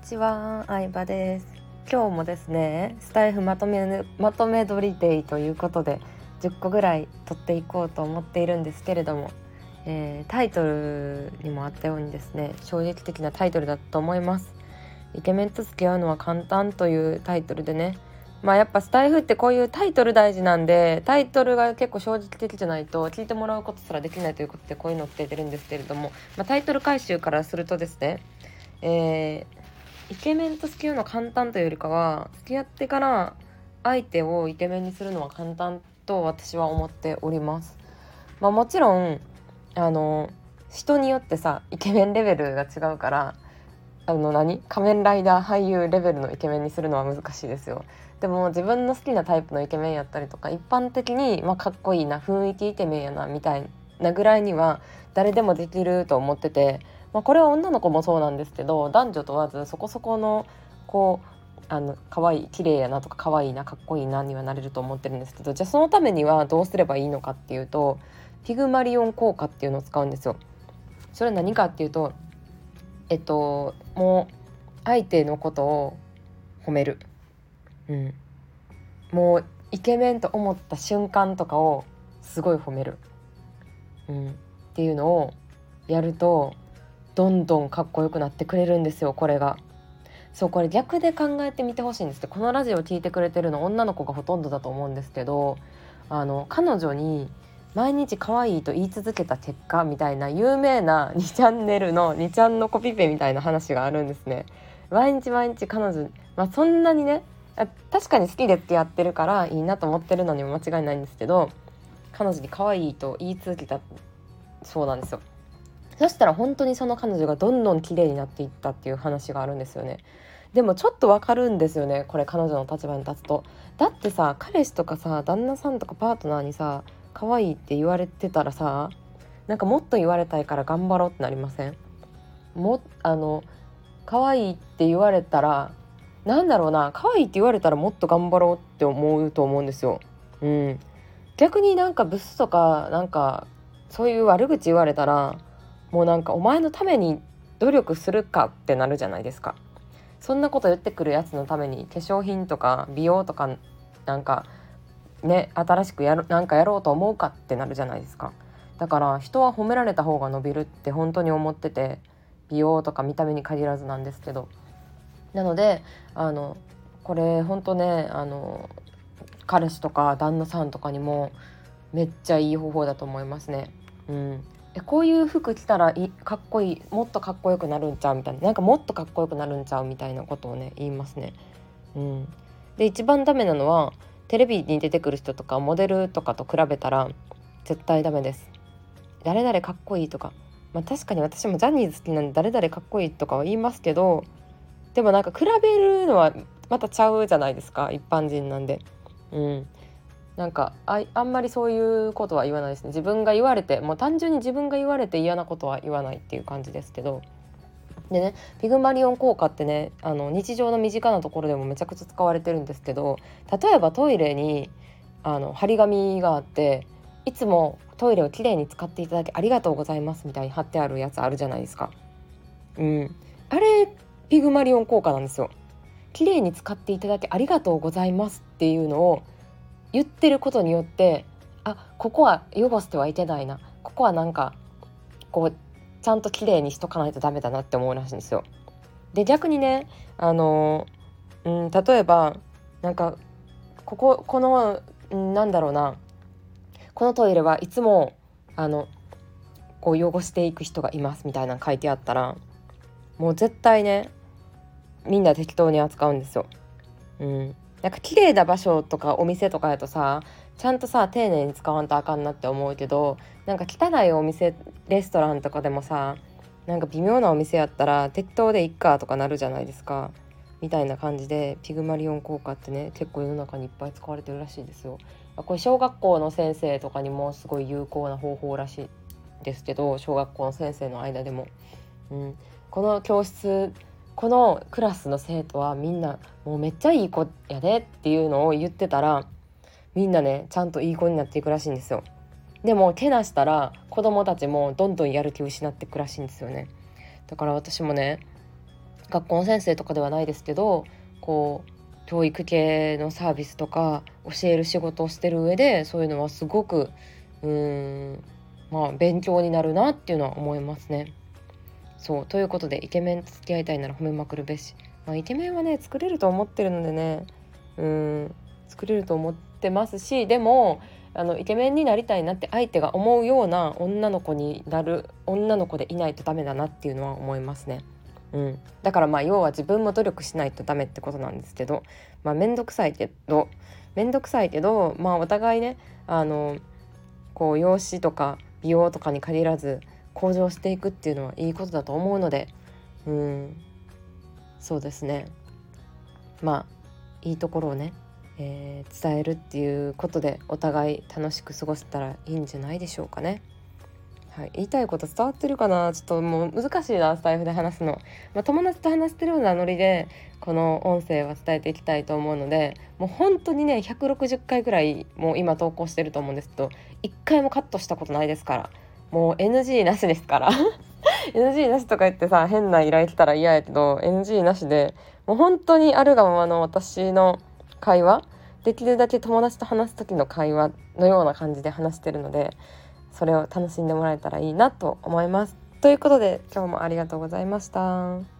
ちは、相葉です。今日もですねスタイフまとめまとめ撮りデイということで10個ぐらい撮っていこうと思っているんですけれども、えー、タイトルにもあったようにですね衝撃的なタイトルだと思います。イケメンと付き合うのは簡単というタイトルでねまあやっぱスタイフってこういうタイトル大事なんでタイトルが結構正直的じゃないと聞いてもらうことすらできないということでこういうのって出るんですけれども、まあ、タイトル回収からするとですね、えー、イケメンと付き合うのは簡単というよりかは付き合ってから相手をイケメンにするのは簡単と私は思っております。まあ、もちろんあの人によってさイケメンレベルが違うからあの何？仮面ライダー俳優レベルのイケメンにするのは難しいですよでも自分の好きなタイプのイケメンやったりとか一般的に、まあ、かっこいいな雰囲気イケメンやなみたいなぐらいには誰でもできると思ってて、まあ、これは女の子もそうなんですけど男女問わずそこそこのこうあの可愛い綺麗やなとか可愛いなかっこいいなにはなれると思ってるんですけどじゃあそのためにはどうすればいいのかっていうとピグマリオン効果っていうのを使うんですよ。それは何かっていうとえっともう相手のことを褒める。うん、もうイケメンと思った瞬間とかをすごい褒める、うん、っていうのをやるとどんどんかっこよくなってくれるんですよこれが。そうこれ逆で考えてみてほしいんですってこのラジオ聞いてくれてるの女の子がほとんどだと思うんですけどあの彼女に毎日可愛いと言い続けた結果みたいな有名な2チャンネルの2ちゃんのコピペみたいな話があるんですね。毎日毎日彼女、まあ、そんなにね確かに好きで付き合ってるからいいなと思ってるのにも間違いないんですけど彼女に可愛いと言い続けたそうなんですよそしたら本当にその彼女がどんどん綺麗になっていったっていう話があるんですよね。でもちょっとわかるんですよねこれ彼女の立場に立つと。だってさ彼氏とかさ旦那さんとかパートナーにさ可愛いって言われてたらさなんかもっと言われたいから頑張ろうってなりません？もあの可愛いって言われたらなんだろうな可愛いって言われたらもっと頑張ろうって思うと思うんですよ。うん、逆になんかブスとかなんかそういう悪口言われたらもうなんかお前のために努力するかってなるじゃないですか。そんなこと言ってくるやつのために化粧品とか美容とかなんかね新しくやるなんかやろうと思うかってなるじゃないですか。だから人は褒められた方が伸びるって本当に思ってて美容とか見た目に限らずなんですけどなのであのこれほんとねあの彼氏とか旦那さんとかにもめっちゃいい方法だと思いますね。うん、えこういう服着たらいかっこいいもっとかっこよくなるんちゃうみたいななんかもっとかっこよくなるんちゃうみたいなことをね言いますね。うん、で一番ダメなのはテレビに出てくる人とかモデルとかと比べたら絶対ダメです。誰々かっこいいとかまあ確かに私もジャニーズ好きなんで誰々かっこいいとかは言いますけどでもなんか比べるのはまたちゃうじゃないですか一般人なんで。うんなんかああんまりそういうことは言わないですね自分が言われてもう単純に自分が言われて嫌なことは言わないっていう感じですけどでねピグマリオン効果ってねあの日常の身近なところでもめちゃくちゃ使われてるんですけど例えばトイレにあの張り紙があっていつもトイレをきれいに使っていただきありがとうございますみたいに貼ってあるやつあるじゃないですか。うん、あれピグマリオン効果なんですよ。綺麗に使っていただきありがとうございますっていうのを言ってることによってあここは汚してはいけないなここはなんかこうちゃんと綺麗にしとかないとダメだなって思うらしいんですよ。で逆にねあの、うん、例えばなんかこここの、うん、なんだろうなこのトイレはいつもあのこう汚していく人がいますみたいなの書いてあったらもう絶対ねみんな適当に扱うんですよ。うん、なんか綺麗な場所とかお店とかやとさちゃんとさ丁寧に使わんとあかんなって思うけどなんか汚いお店レストランとかでもさなんか微妙なお店やったら適当でいっかとかなるじゃないですかみたいな感じでピグマリオン効果ってね結構世の中にいっぱい使われてるらしいですよ。これ小学校の先生とかにもすごい有効な方法らしいですけど小学校の先生の間でも。うん、この教室このクラスの生徒はみんなもうめっちゃいい子やでっていうのを言ってたらみんなねちゃんといい子になっていくらしいんですよ。でもけなしたら子供たちもどんどんやる気を失っていくらしいんですよね。だから私もね学校の先生とかではないですけどこう教育系のサービスとか教える仕事をしてる上でそういうのはすごくうーんまあ勉強になるなっていうのは思いますね。そうということでイケメンと付き合いたいなら褒めまくるべし、まあ、イケメンはね作れると思ってるのでね。うん作れると思ってますしでもあのイケメンになりたいなって相手が思うような女の子になる女の子でいないとダメだなっていうのは思いますね。うん、だからまあ要は自分も努力しないとダメってことなんですけどまあ面倒くさいけど面倒くさいけどまあお互いねあのこう容姿とか美容とかに限らず向上していくっていうのはいいことだと思うのでうん。そうですね。まあいいところをね、えー、伝えるっていうことでお互い楽しく過ごせたらいいんじゃないでしょうかね。はい、言いたいこと伝わってるかな？ちょっともう難しいなスタイフで話すの、まあ、友達と話してるようなノリでこの音声は伝えていきたいと思うのでもう本当にね160回ぐらいもう今投稿してると思うんですけど1回もカットしたことないですから。もう NG なしですから NG なしとか言ってさ変な依頼来たら嫌やけど NG なしでもう本当にあるがままの私の会話できるだけ友達と話す時の会話のような感じで話してるのでそれを楽しんでもらえたらいいなと思います。ということで今日もありがとうございました。